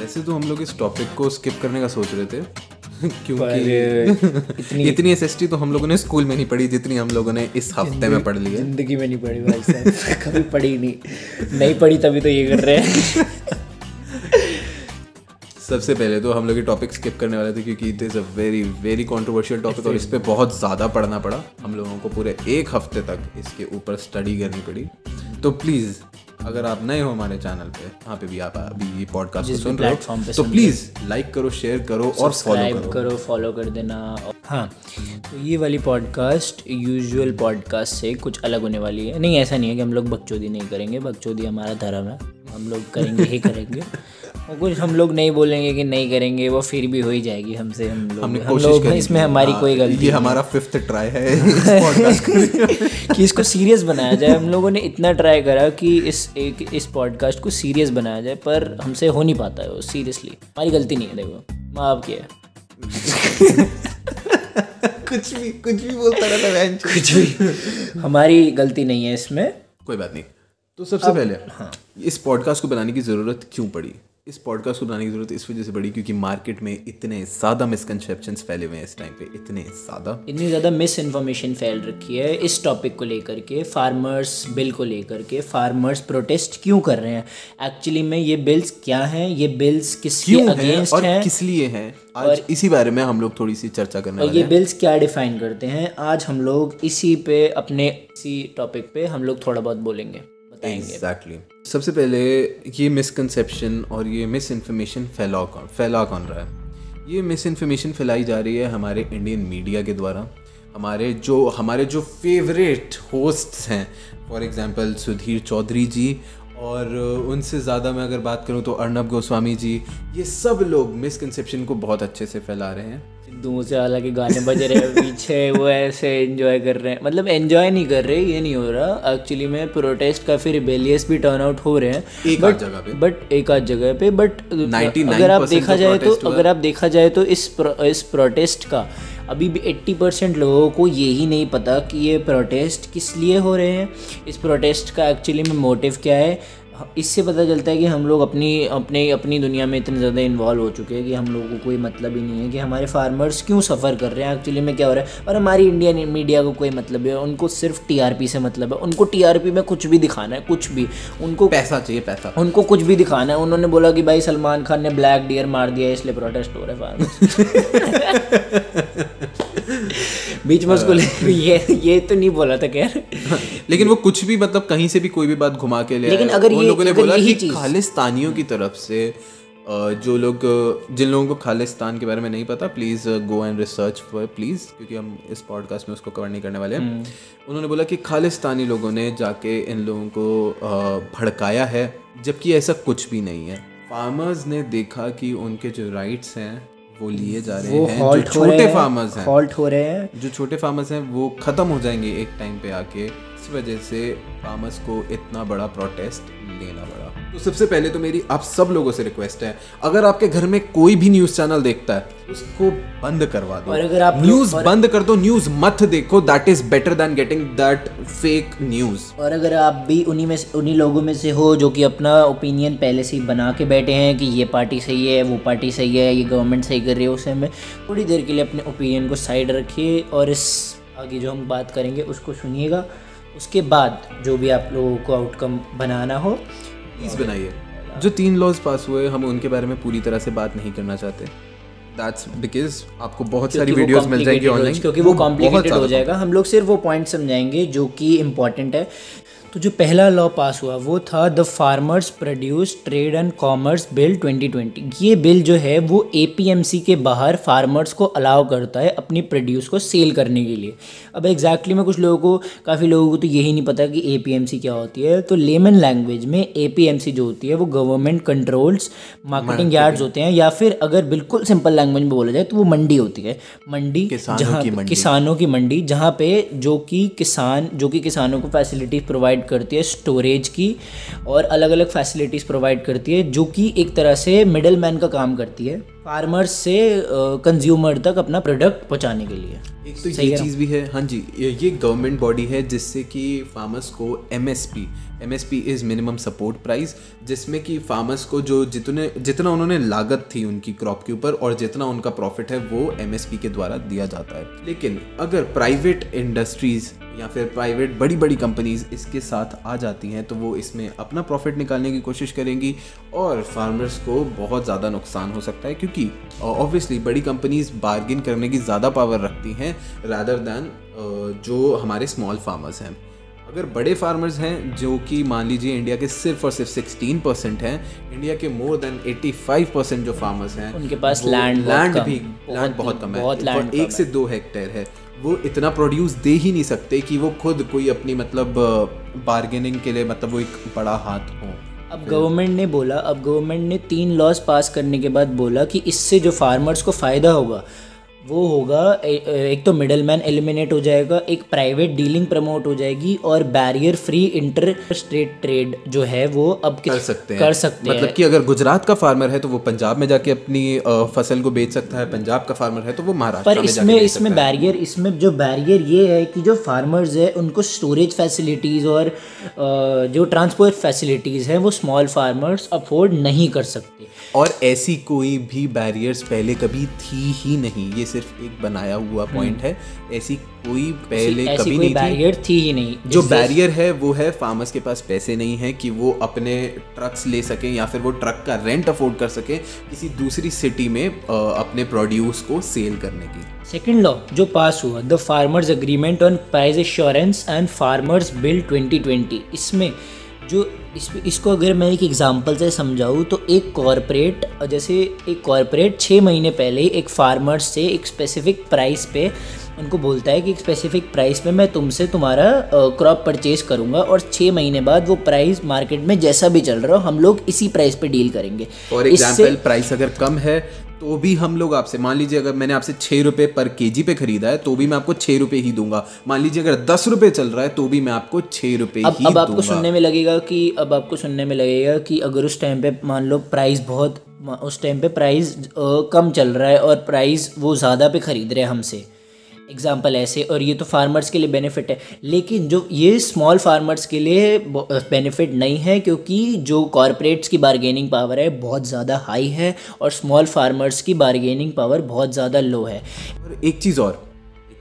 वैसे तो हम लोग इस टॉपिक को स्किप करने का सोच रहे थे क्योंकि इतनी इतनी एसएसटी तो हम लोगों ने स्कूल में नहीं पढ़ी जितनी हम लोगों ने इस हफ़्ते में पढ़ ली है। ज़िंदगी में नहीं पढ़ी भाई साहब कभी पढ़ी नहीं। नहीं पढ़ी तभी तो ये कर रहे हैं। सबसे पहले तो हम लोग ये टॉपिक स्किप करने वाले थे क्योंकि it is a very very controversial topic और इस पर बहुत ज़्यादा पढ़ना पड़ा। हम लोगों को पूरे एक हफ़्ते तक इसके ऊपर स्टडी करनी पड़ी। तो प्लीज़ अगर आप नए हो हमारे चैनल पे यहाँ पे भी आप अभी ये पॉडकास्ट को सुन रहे हो तो प्लीज़ लाइक करो शेयर करो और फॉलो करो। करो फॉलो कर देना। हाँ तो ये वाली पॉडकास्ट यूजुअल पॉडकास्ट से कुछ अलग होने वाली है। नहीं ऐसा नहीं है कि हम लोग बकचोदी नहीं करेंगे बकचोदी हमारा धर्म है। हम लोग करेंगे ही करेंगे। और कुछ हम लोग नहीं बोलेंगे कि नहीं करेंगे वो फिर भी हो ही जाएगी हमसे हम लोग। हमने हम लोग इसमें हमारी हाँ, कोई गलती ये हमारा फिफ्थ ट्राई है का। इसको सीरियस बनाया जाए। हम लोगों ने इतना ट्राई करा कि इस एक इस पॉडकास्ट को सीरियस बनाया जाए पर हमसे हो नहीं पाता है वो सीरियसली हमारी गलती नहीं है देखो। माँ बाप की है कुछ भी कुछ भी बोलता रहता है कुछ भी। हमारी गलती नहीं है इसमें। कोई बात नहीं। तो सबसे पहले हाँ। इस पॉडकास्ट को बनाने की ज़रूरत क्यों पड़ी? इस पॉडकास्ट को बनाने की ज़रूरत इस वजह से बड़ी क्योंकि मार्केट में इतने ज़्यादा मिसकनसेप्शंस फैले हुए हैं इस टाइम पे इतने ज़्यादा। इतनी ज़्यादा मिस इन्फॉर्मेशन फैल रखी है इस टॉपिक को लेकर के फार्मर्स बिल को लेकर के फार्मर्स प्रोटेस्ट क्यों कर रहे हैं? एक्चुअली में ये बिल्स क्या हैं? ये बिल्स किसके है अगेंस्ट हैं? किस लिए हैं? आज इसी बारे में हम लोग थोड़ी सी चर्चा करने और ये हैं। बिल्स क्या डिफाइन करते हैं? आज हम लोग इसी पे अपने इसी टॉपिक पे हम लोग थोड़ा बहुत बोलेंगे। बताएँगे। Exactly exactly. सबसे पहले ये मिसकंसेप्शन और ये मिस इन्फॉर्मेशन फैला कौन फैला कौन रहा है? ये मिस इन्फॉर्मेशन फैलाई जा रही है हमारे इंडियन मीडिया के द्वारा। हमारे जो हमारे जो फेवरेट होस्ट्स हैं फॉर एग्ज़ाम्पल सुधीर चौधरी जी और उनसे ज़्यादा मैं अगर बात करूँ तो अर्नब गोस्वामी जी, ये सब लोग मिसकंसेप्शन को बहुत अच्छे से फैला रहे हैं। सिद्धू मूसेवाला के गाने बज रहे हैं पीछे वो ऐसे एंजॉय कर रहे हैं। मतलब एंजॉय नहीं कर रहे ये नहीं हो रहा। एक्चुअली में प्रोटेस्ट काफ़ी रिबेलियस भी टर्न आउट हो रहे हैं। एक आध जगह पे। बट एक आध जगह पे बट अगर आप देखा जाए तो अगर आप देखा जाए तो इस प्र, इस प्रोटेस्ट का अभी भी 80 परसेंट लोगों को यही नहीं पता कि ये प्रोटेस्ट किस लिए हो रहे हैं। इस प्रोटेस्ट का एक्चुअली में मोटिव क्या है? इससे पता चलता है कि हम लोग अपनी अपने अपनी दुनिया में इतने ज़्यादा इन्वॉल्व हो चुके हैं कि हम लोगों को कोई मतलब ही नहीं है कि हमारे फार्मर्स क्यों सफ़र कर रहे हैं। एक्चुअली में क्या हो रहा है? और हमारी इंडियन मीडिया को कोई मतलब है? उनको सिर्फ़ टीआरपी से मतलब है। उनको टीआरपी में कुछ भी दिखाना है कुछ भी। उनको पैसा चाहिए पैसा। उनको कुछ भी दिखाना है। उन्होंने बोला कि भाई सलमान खान ने ब्लैक डियर मार दिया इसलिए प्रोटेस्ट हो रहा है फार्मर्स बीच में उसको ये ये तो नहीं बोला था खैर। लेकिन वो कुछ भी मतलब कहीं से भी कोई भी बात घुमा के ले लेकिन अगर ये- लोगों ने बोला कि खालिस्तानियों की तरफ़ से जो लोग जिन लोगों को खालिस्तान के बारे में नहीं पता please go and research for please क्योंकि हम इस पॉडकास्ट में उसको कवर नहीं करने वाले हम्म। हैं उन्होंने बोला कि खालिस्तानी लोगों ने जाके इन लोगों को भड़काया है जबकि ऐसा कुछ भी नहीं है। फार्मर्स ने देखा कि उनके जो राइट्स हैं वो लिए जा रहे वो हैं जो छोटे फार्मर्स हैं हॉल्ट हो। रहे हैं। जो छोटे फार्मर्स हैं वो ख़त्म हो जाएँगे एक टाइम पे आके। इस वजह से फार्मर्स को इतना बड़ा प्रोटेस्ट लेना पड़ा। तो सबसे पहले तो मेरी आप सब लोगों से रिक्वेस्ट है अगर आपके घर में कोई भी न्यूज़ चैनल देखता है उसको बंद करवा दो। और अगर आप न्यूज़ बंद कर दो न्यूज़ मत देखो that is better than getting that fake news और अगर आप भी उन्हीं में उन्हीं लोगों में से हो जो कि अपना ओपिनियन पहले से ही बना के बैठे हैं कि ये पार्टी सही है वो पार्टी सही है ये गवर्नमेंट सही कर रही है उसे में थोड़ी देर के लिए अपने ओपिनियन को साइड रखिए और इस आगे जो हम बात करेंगे उसको सुनिएगा। उसके बाद जो भी आप लोगों को आउटकम बनाना हो। प्लीज़ बनाइए। जो तीन लॉज पास हुए हम उनके बारे में पूरी तरह से बात नहीं करना चाहते। दैट्स बिकॉज़ आपको बहुत सारी वीडियोस मिल जाएँगी ऑनलाइन क्योंकि वो कॉम्प्लिकेटेड हो जाएगा। हम लोग सिर्फ़ वो पॉइंट समझाएँगे जो कि इंपॉर्टेंट है। तो जो पहला लॉ पास हुआ वो था the farmers produce trade and commerce bill 2020 ये बिल जो है वो एपीएमसी के बाहर फार्मर्स को अलाउ करता है अपनी प्रोड्यूस को सेल करने के लिए। अब एग्जैक्टली exactly में कुछ लोगों को काफ़ी लोगों को तो यही नहीं पता कि एपीएमसी क्या होती है। तो लेमन लैंग्वेज में एपीएमसी जो होती है वो गवर्नमेंट कंट्रोल्स मार्केटिंग यार्ड्स होते हैं या फिर अगर बिल्कुल सिंपल लैंग्वेज में बोला जाए तो वो मंडी होती है। मंडी जहाँ। किसानों की मंडी जहाँ पे जो कि किसान जो कि किसानों को फैसिलिटीज़ प्रोवाइड करती है स्टोरेज की और अलग अलग फैसिलिटीज़ प्रोवाइड करती है जो कि एक तरह से मिडल मैन का काम करती है फार्मर्स से कंज्यूमर तक अपना प्रोडक्ट पहुँचाने के लिए। एक तो ये चीज़ भी है हाँ जी ये गवर्नमेंट बॉडी है जिससे कि फार्मर्स को M S P M S P is minimum support price जिसमें कि फार्मर्स को जो जितने, जितना उन्होंने लागत थी उनकी क्रॉप के ऊपर और जितना उनका प्रॉफिट है, वो एम एस पी के द्वारा दिया जाता है। लेकिन अगर प्राइवेट इंडस्ट्रीज़ या फिर प्राइवेट बड़ी बड़ी कंपनीज़ इसके साथ आ जाती हैं तो वो इसमें अपना प्रॉफिट निकालने की कोशिश करेंगी और फार्मर्स को बहुत ज़्यादा नुकसान हो सकता है, क्योंकि ऑब्वियसली बड़ी कंपनीज़ बार्गिन करने की ज़्यादा पावर रखती हैं रादर दैन जो हमारे स्मॉल फार्मर्स हैं। अगर बड़े फार्मर्स हैं जो कि मान लीजिए इंडिया के सिर्फ़ और सिर्फ़ 16 परसेंट हैं इंडिया के मोर देन 85 परसेंट जो फार्मर्स हैं उनके पास लैंड लैंड भी लैंड बहुत कम है। बहुत लैंड एक से दो हेक्टेयर है। वो इतना प्रोड्यूस दे ही नहीं सकते कि वो खुद कोई अपनी मतलब बार्गेनिंग के लिए मतलब वो एक बड़ा हाथ हो। अब गवर्नमेंट ने बोला अब गवर्नमेंट ने तीन लॉज पास करने के बाद बोला कि इससे जो फार्मर्स को फ़ायदा होगा वो होगा एक तो मिडल मैन एलिमिनेट हो जाएगा एक प्राइवेट डीलिंग प्रमोट हो जाएगी और barrier free inter state trade जो है वो अब कर सकते हैं। कर सकते मतलब कि अगर गुजरात का फार्मर है तो वो पंजाब में जाके अपनी फ़सल को बेच सकता है पंजाब का फार्मर है तो वो महाराष्ट्र पर इसमें इसमें बैरियर इसमें जो बैरियर ये है कि जो फार्मर्स है उनको स्टोरेज फैसिलिटीज़ और जो ट्रांसपोर्ट फैसिलिटीज़ हैं वो स्मॉल फार्मर्स अफोर्ड नहीं कर सकते। और ऐसी कोई भी बैरियर्स पहले कभी थी ही नहीं ये सिर्फ़ एक बनाया हुआ पॉइंट हम्म। है। ऐसी कोई पहले ऐसी कभी कोई नहीं बैरियर थी ही नहीं। जो बैरियर है वो है फार्मर्स के पास पैसे नहीं है कि वो अपने ट्रक्स ले सकें या फिर वो ट्रक का रेंट अफोर्ड कर सकें किसी दूसरी सिटी में अपने प्रोड्यूस को सेल करने की। सेकेंड लॉ जो पास हुआ the farmers agreement on price assurance and farmers bill 2020 इसमें जो इस, इसको अगर मैं एक एग्जांपल से समझाऊँ तो एक कॉरपोरेट जैसे एक कॉरपोरेट छः महीने पहले एक फार्मर से एक स्पेसिफिक प्राइस पे उनको बोलता है कि एक स्पेसिफिक प्राइस में मैं तुमसे तुम्हारा क्रॉप परचेज करूँगा और छः महीने बाद वो प्राइस मार्केट में जैसा भी चल रहा हो हम लोग इसी प्राइस पे डील करेंगे। और एग्ज़ाम्पल प्राइस अगर कम है तो भी हम लोग आपसे मान लीजिए अगर मैंने आपसे छः रुपये पर के जी पे खरीदा है तो भी मैं आपको छः रुपये ही दूँगा। मान लीजिए अगर दस रुपये चल रहा है तो भी मैं आपको छः रुपये अब, ही अब आपको सुनने में लगेगा कि अब आपको सुनने में लगेगा कि अगर उस टाइम पे मान लो प्राइस बहुत उस टाइम पे प्राइस कम चल रहा है और प्राइस वो ज़्यादा पे ख़रीद रहे हैं हमसे एग्ज़ाम्पल ऐसे, और ये तो फार्मर्स के लिए बेनिफिट है। लेकिन जो ये स्मॉल फार्मर्स के लिए बेनिफिट नहीं है, क्योंकि जो कॉरपोरेट्स की बारगेनिंग पावर है, बहुत ज़्यादा हाई है, और स्मॉल फार्मर्स की बारगेनिंग पावर बहुत ज़्यादा लो है। और एक चीज़ और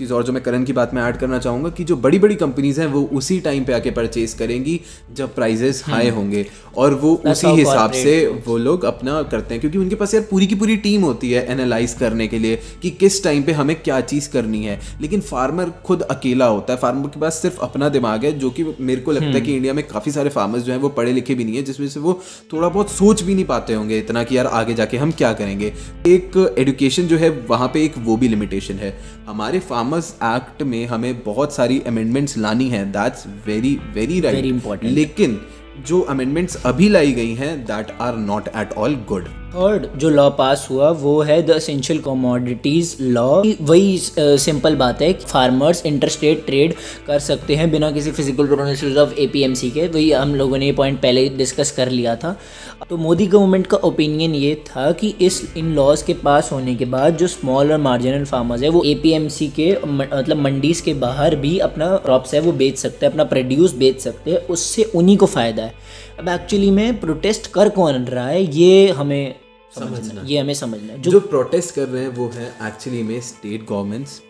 चीज़ और जो मैं करण की बात में ऐड करना चाहूँगा कि जो बड़ी बड़ी कंपनीज़ हैं वो उसी टाइम पे आके परचेज करेंगी जब प्राइजेस हाई हम्म। होंगे और वो उसी हिसाब से वो लोग अपना करते हैं क्योंकि उनके पास यार पूरी की पूरी टीम होती है एनालाइज करने के लिए कि किस टाइम पे हमें क्या चीज़ करनी है लेकिन फार्मर खुद अकेला होता है फार्मर के पास सिर्फ़ अपना दिमाग है जो कि मेरे को लगता है कि इंडिया हम्म। में काफ़ी सारे फार्मर्स जो हैं वो पढ़े लिखे भी नहीं है जिसमें से वो थोड़ा बहुत सोच भी नहीं पाते होंगे इतना कि यार आगे जाके हम क्या करेंगे एक एडुकेशन जो है वहाँ पर एक वो भी लिमिटेशन है हमारे फार्मर्स एक्ट में हमें बहुत सारी अमेंडमेंट्स लानी है. That's very very right important लेकिन जो अमेंडमेंट्स अभी लाई गई हैं that are not at all good third जो लॉ पास हुआ, वो है द एसेंशियल कमोडिटीज लॉ वही सिंपल बात है फार्मर्स इंटरस्टेट ट्रेड कर सकते हैं बिना किसी फ़िज़िकल प्रोमिस ऑफ़ एपीएमसी के। वही, हम लोगों ने ये पॉइंट पहले ही डिस्कस कर लिया था। तो मोदी गवर्नमेंट का ओपिनियन ये था कि इस, इन लॉज के पास होने के बाद जो स्मॉल और मार्जिनल फार्मर्स है, वो एपीएमसी के मतलब मंडीज के बाहर भी अपना क्रॉप्स है, वो बेच सकते हैं, अपना प्रोड्यूस बेच सकते हैं, उससे उन्हीं को फ़ायदा है। अब एक्चुअली में प्रोटेस्ट कर कौन रहा है ये हमें समझना ये हमें समझना जो, जो प्रोटेस्ट कर रहे हैं वो है एक्चुअली में स्टेट गवर्नमेंट्स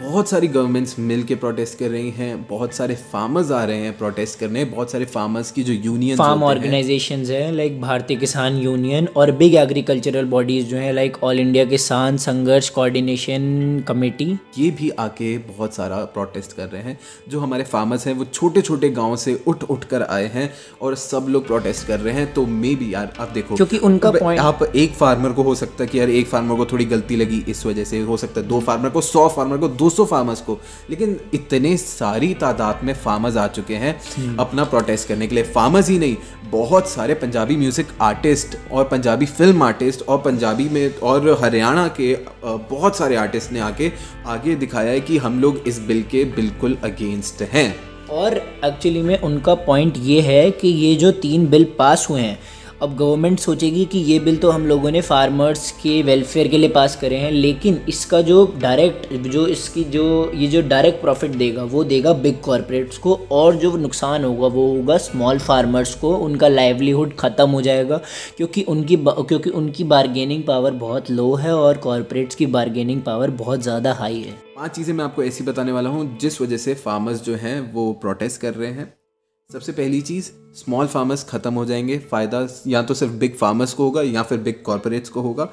बहुत सारी गवर्नमेंट्स मिल के प्रोटेस्ट कर रही हैं बहुत सारे फार्मर्स आ रहे हैं प्रोटेस्ट करने बहुत सारे फार्मर्स की जो यूनियन फार्म ऑर्गेनाइजेशन है। लाइक भारतीय किसान यूनियन और बिग एग्रीकल्चरल बॉडीज जो है लाइक ऑल इंडिया किसान संघर्ष कोऑर्डिनेशन कमेटी ये भी आके बहुत सारा प्रोटेस्ट कर रहे हैं। जो हमारे फार्मर्स हैं वो छोटे छोटे गाँव से उठ उठ कर आए हैं और सब लोग प्रोटेस्ट कर रहे हैं। तो मे भी यार आप देखो क्योंकि उनका पॉइंट आप एक फार्मर को हो सकता है कि यार एक फार्मर को थोड़ी गलती लगी इस वजह से हो सकता है। दो फार्मर को सौ फार्मर को 200 फार्मर्स को। लेकिन इतने सारी तादाद में फार्मर्स आ चुके हैं हम्म। अपना प्रोटेस्ट करने के लिए। फार्मर्स ही नहीं बहुत सारे पंजाबी म्यूज़िक आर्टिस्ट और पंजाबी फ़िल्म आर्टिस्ट और पंजाबी में और हरियाणा के बहुत सारे आर्टिस्ट ने आके आगे दिखाया है कि हम लोग इस बिल के बिल्कुल अगेंस्ट हैं। और एक्चुअली में उनका पॉइंट ये है कि ये जो तीन बिल पास हुए हैं अब गवर्नमेंट सोचेगी कि ये बिल तो हम लोगों ने फार्मर्स के वेलफेयर के लिए पास करे हैं, लेकिन इसका जो डायरेक्ट जो इसकी जो, ये जो डायरेक्ट प्रॉफिट देगा, वो देगा बिग कॉरपोरेट्स को, और जो नुकसान होगा, वो होगा स्मॉल फार्मर्स को, उनका लाइवलीहुड ख़त्म हो जाएगा, क्योंकि उनकी क्योंकि उनकी बारगेनिंग पावर बहुत लो है, और कॉरपोरेट्स की बारगेनिंग पावर बहुत ज़्यादा हाई है। पाँच चीज़ें मैं आपको ऐसी बताने वाला हूँ, जिस वजह से फार्मर्स जो हैं, वो प्रोटेस्ट कर रहे हैं। सबसे पहली चीज़ स्मॉल फार्मर्स ख़त्म हो जाएँगे। फ़ायदा या तो सिर्फ़ बिग फार्मर्स को होगा या फिर बिग कॉरपोरेट्स को होगा।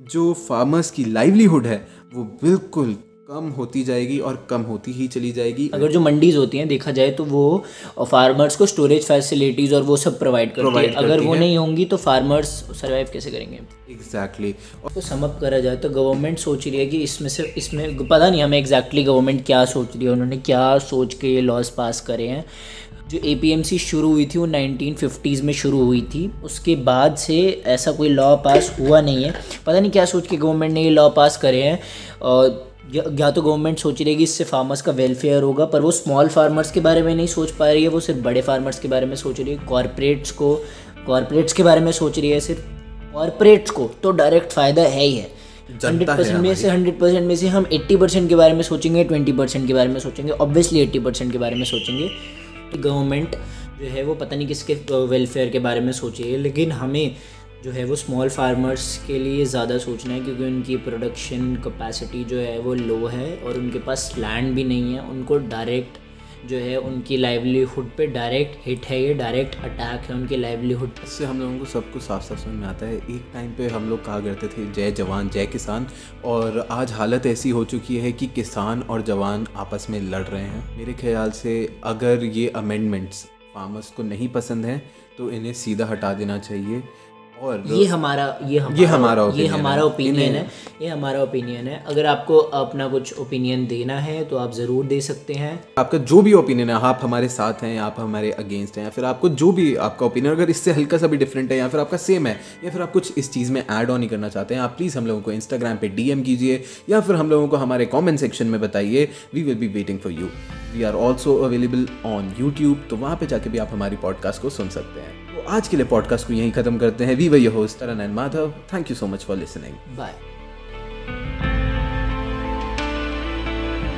जो फार्मर्स की लाइवलीहुड है, वो बिल्कुल कम होती जाएगी और कम होती ही चली जाएगी। अगर जो मंडीज होती हैं देखा जाए तो वो फार्मर्स को स्टोरेज फैसिलिटीज़ और वो सब प्रोवाइड करती है। अगर वो नहीं होंगी तो फार्मर्स सर्वाइव कैसे करेंगे? Exactly exactly. तो समअप करा जाए तो गवर्नमेंट सोच रही है कि इसमें से इसमें पता नहीं हमें एग्जैक्टली गवर्नमेंट क्या सोच रही है उन्होंने क्या सोच के ये लॉज पास करे हैं। जो एपीएमसी शुरू हुई थी वो नाइनटीन फिफ्टीज़ में शुरू हुई थी। उसके बाद से ऐसा कोई लॉ पास हुआ नहीं है। पता नहीं क्या सोच के गवर्नमेंट ने ये लॉ पास करे हैं। और या तो गवर्नमेंट सोच रही है कि इससे फार्मर्स का वेलफेयर होगा पर वो स्मॉल फार्मर्स के बारे में नहीं सोच पा रही है वो सिर्फ़ बड़े फार्मर्स के बारे में सोच रही है कॉरपोरेट्स को कॉरपोरेट्स के बारे में सोच रही है सिर्फ़ कॉरपोरेट्स को तो डायरेक्ट फ़ायदा है ही है। हंड्रेड परसेंट में से हंड्रेड परसेंट में से हम एट्टी परसेंट के बारे में सोचेंगे ट्वेंटी परसेंट के बारे में सोचेंगे ऑब्वियसली एट्टी परसेंट के बारे में सोचेंगे गवर्नमेंट जो है वो पता नहीं किसके वेलफेयर के बारे में सोची है लेकिन हमें जो है वो स्मॉल फार्मर्स के लिए ज़्यादा सोचना है क्योंकि उनकी प्रोडक्शन कैपेसिटी जो है वो लो है और उनके पास लैंड भी नहीं है। उनको डायरेक्ट जो है उनकी लाइवलीहुड पे डायरेक्ट हिट है, ये डायरेक्ट अटैक है उनकी लाइवलीहुड इससे हम लोगों को सब कुछ साफ़ साफ़ समझ में आता है। एक टाइम पे हम लोग कहा करते थे, जय जवान, जय किसान। और आज हालत ऐसी हो चुकी है कि किसान और जवान आपस में लड़ रहे हैं। मेरे ख्याल से अगर ये अमेंडमेंट्स फार्मर्स को नहीं पसंद हैं तो इन्हें सीधा हटा देना चाहिए। और ये हमारा ये हमारा ये हमारा ये हमारा ओपिनियन है। ये हमारा ओपिनियन है। अगर आपको अपना कुछ ओपिनियन देना है तो आप ज़रूर दे सकते हैं। आपका जो भी ओपिनियन है आप हमारे साथ हैं आप हमारे अगेंस्ट हैं या फिर आपको जो भी आपका ओपिनियन अगर इससे हल्का सा भी डिफरेंट है या फिर आपका सेम है या फिर आप कुछ इस चीज़ में ऐड ऑन ही करना चाहते हैं आप प्लीज़ हम लोगों को इंस्टाग्राम पे डीएम कीजिए या फिर हम लोगों को हमारे कॉमेंट सेक्शन में बताइए। We will be waiting for you we are also available on YouTube तो वहाँ पर जाके भी आप हमारी पॉडकास्ट को सुन सकते हैं। आज के लिए पॉडकास्ट को यहीं खत्म करते हैं। We way host Taran and Madhav thank you so much for listening bye